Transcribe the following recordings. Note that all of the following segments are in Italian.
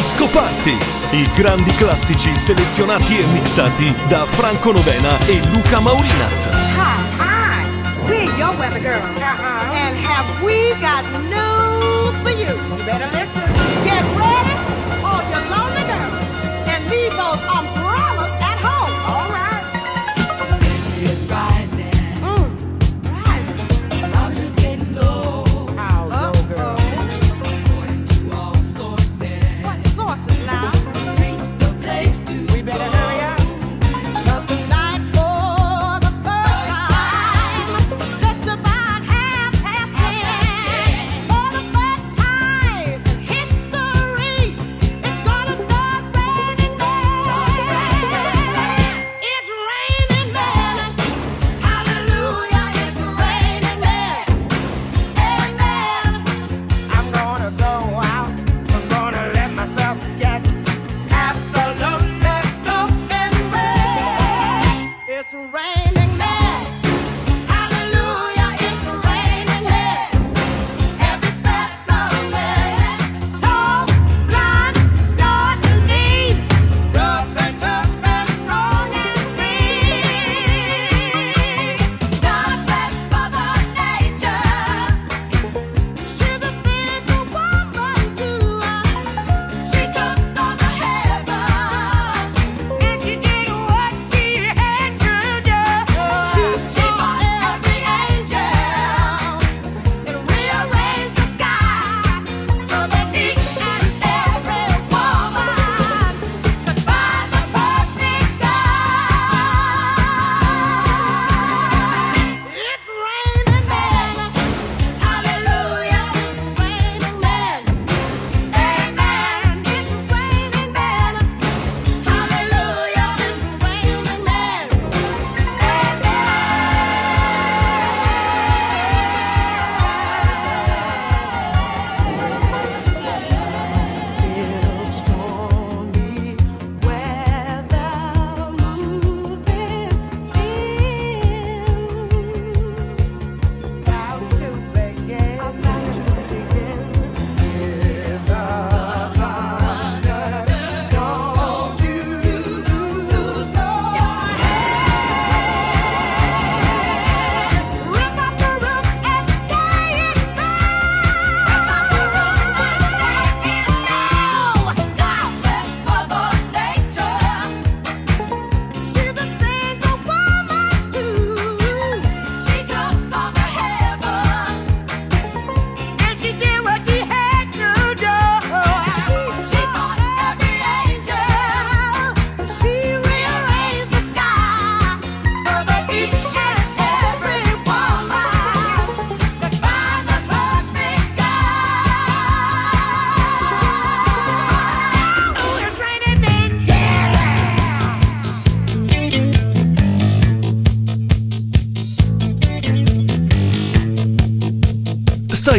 Disco Party, i grandi classici selezionati e mixati da Franco Novena e Luca Maurinaz. Hi, hi, we're your weather girl. Uh-huh. And have we got news for you? You better listen. Get ready, all your lonely girls, and leave those umbrellas.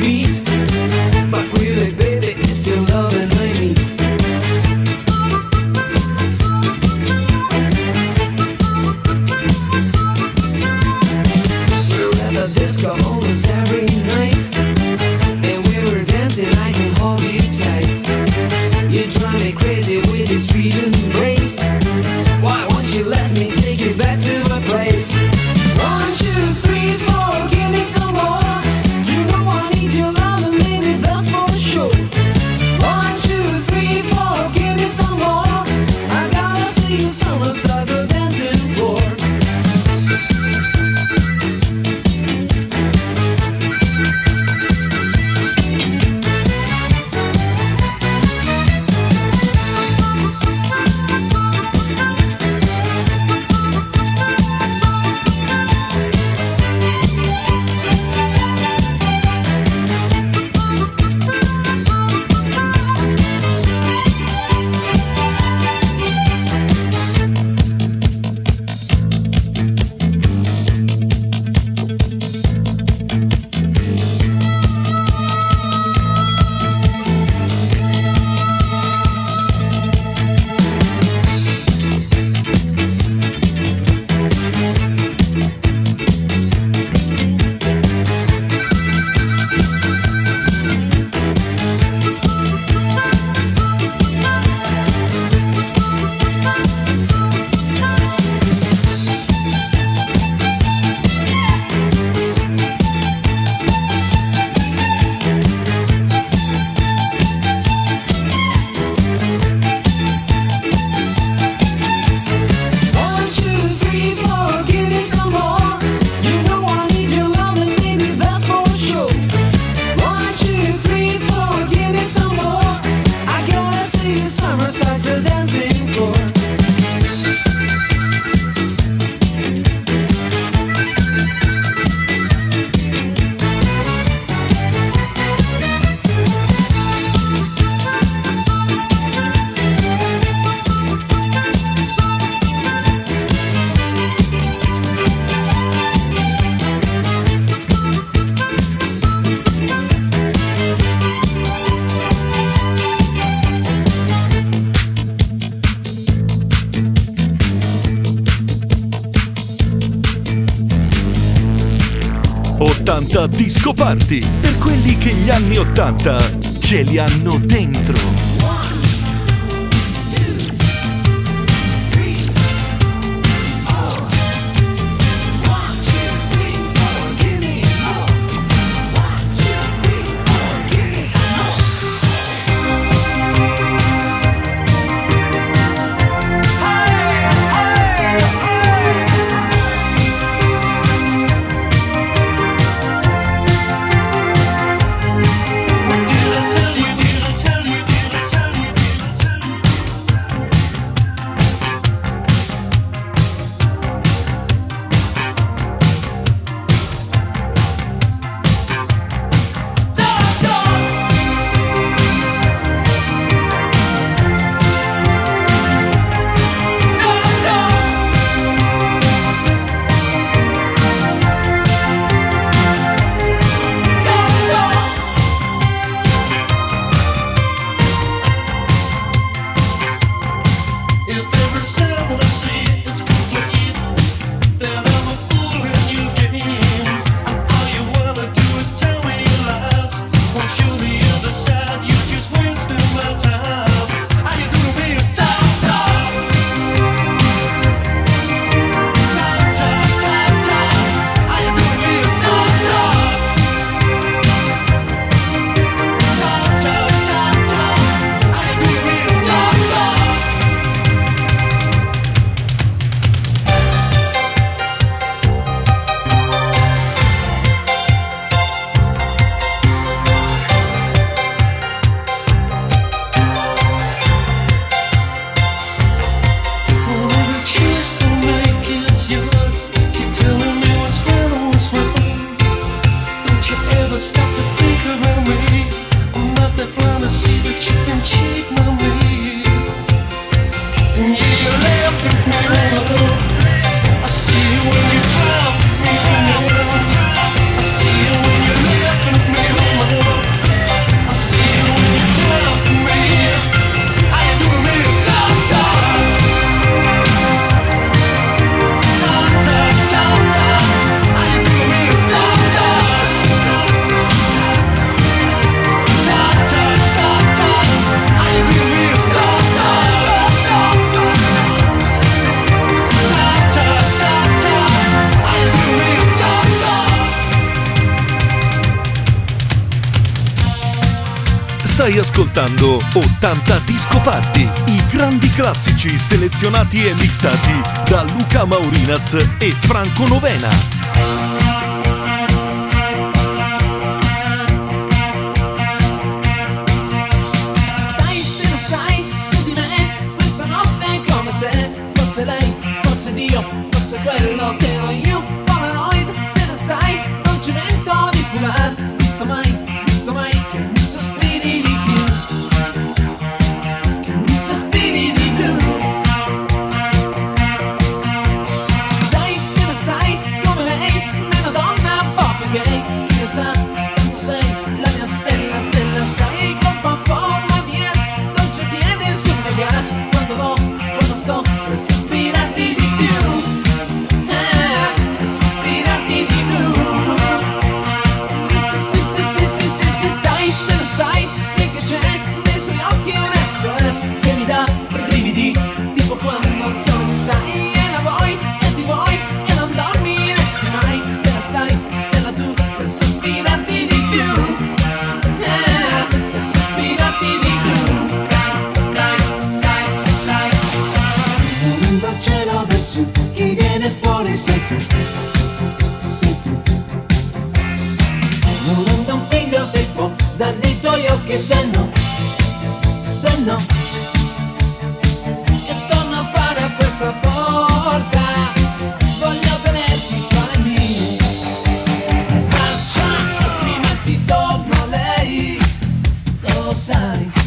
beats. Disco per quelli che gli anni 80 ce li hanno dentro. Stai ascoltando 80 Disco Party, i grandi classici selezionati e mixati da Luca Maurinaz e Franco Novena.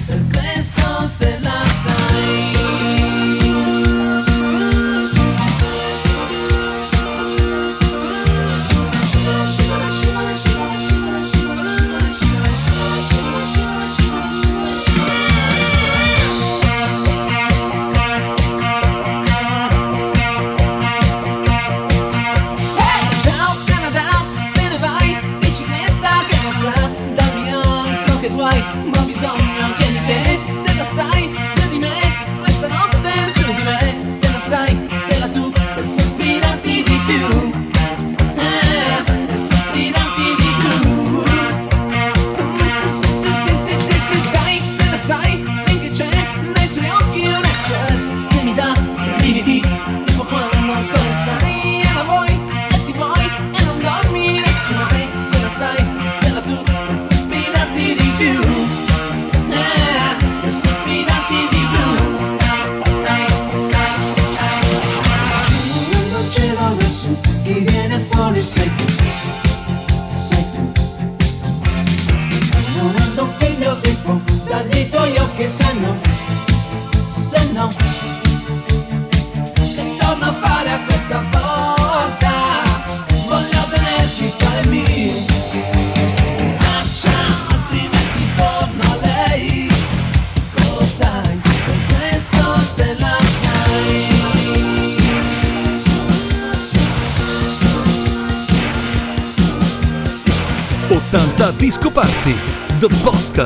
el que de la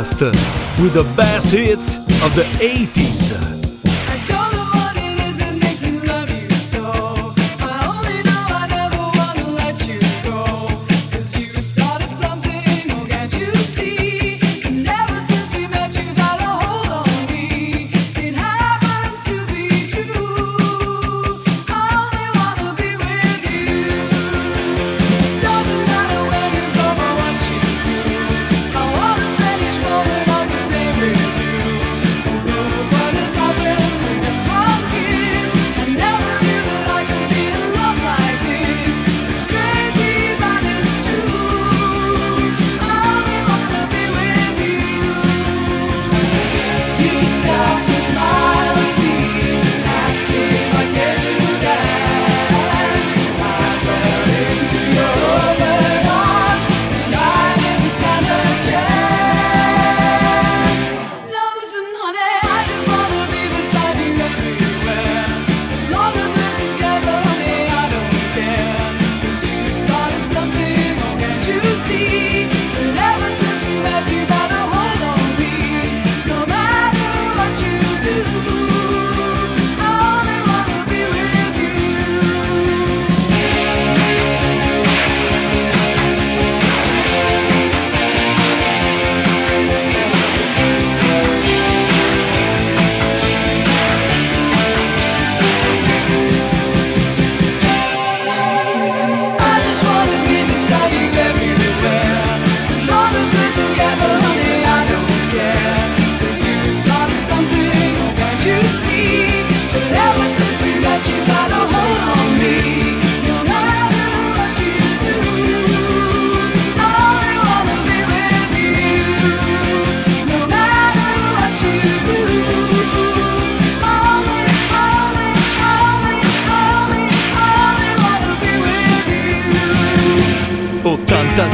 podcast with the best hits of the 80s.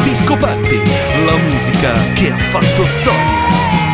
Disco Patti, la musica che ha fatto storia.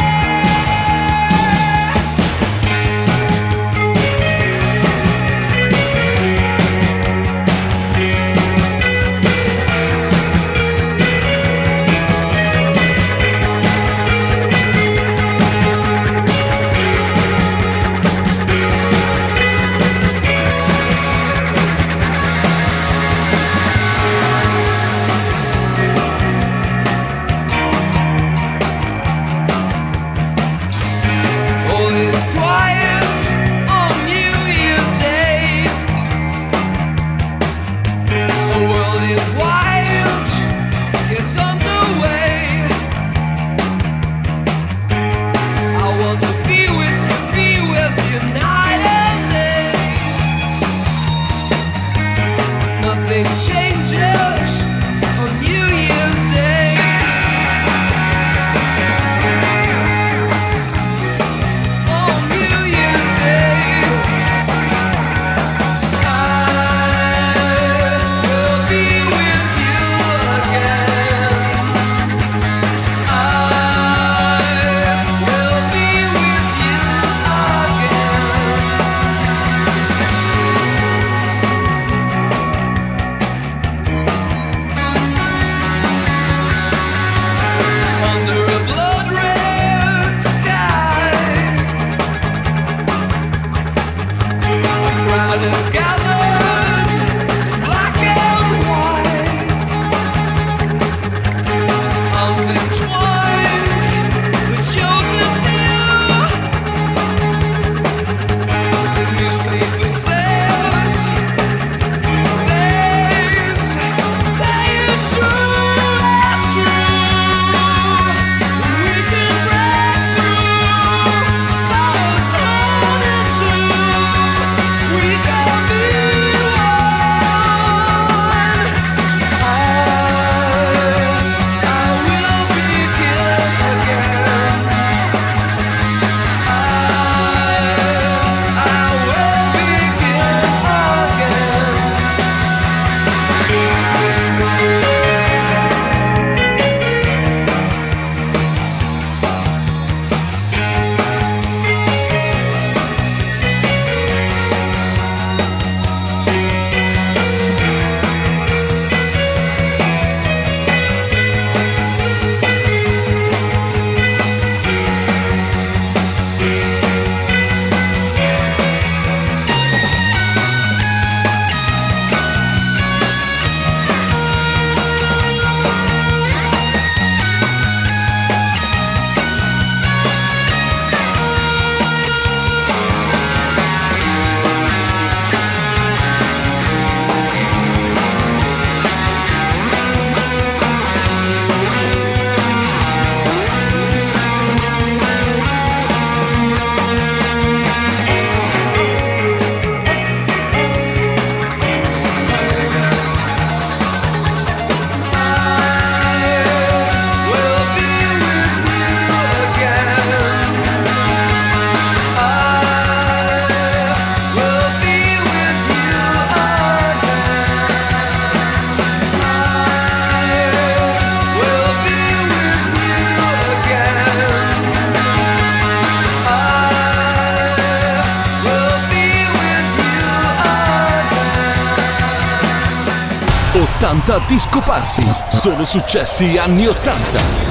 80 Disco Party. Solo successi anni 80.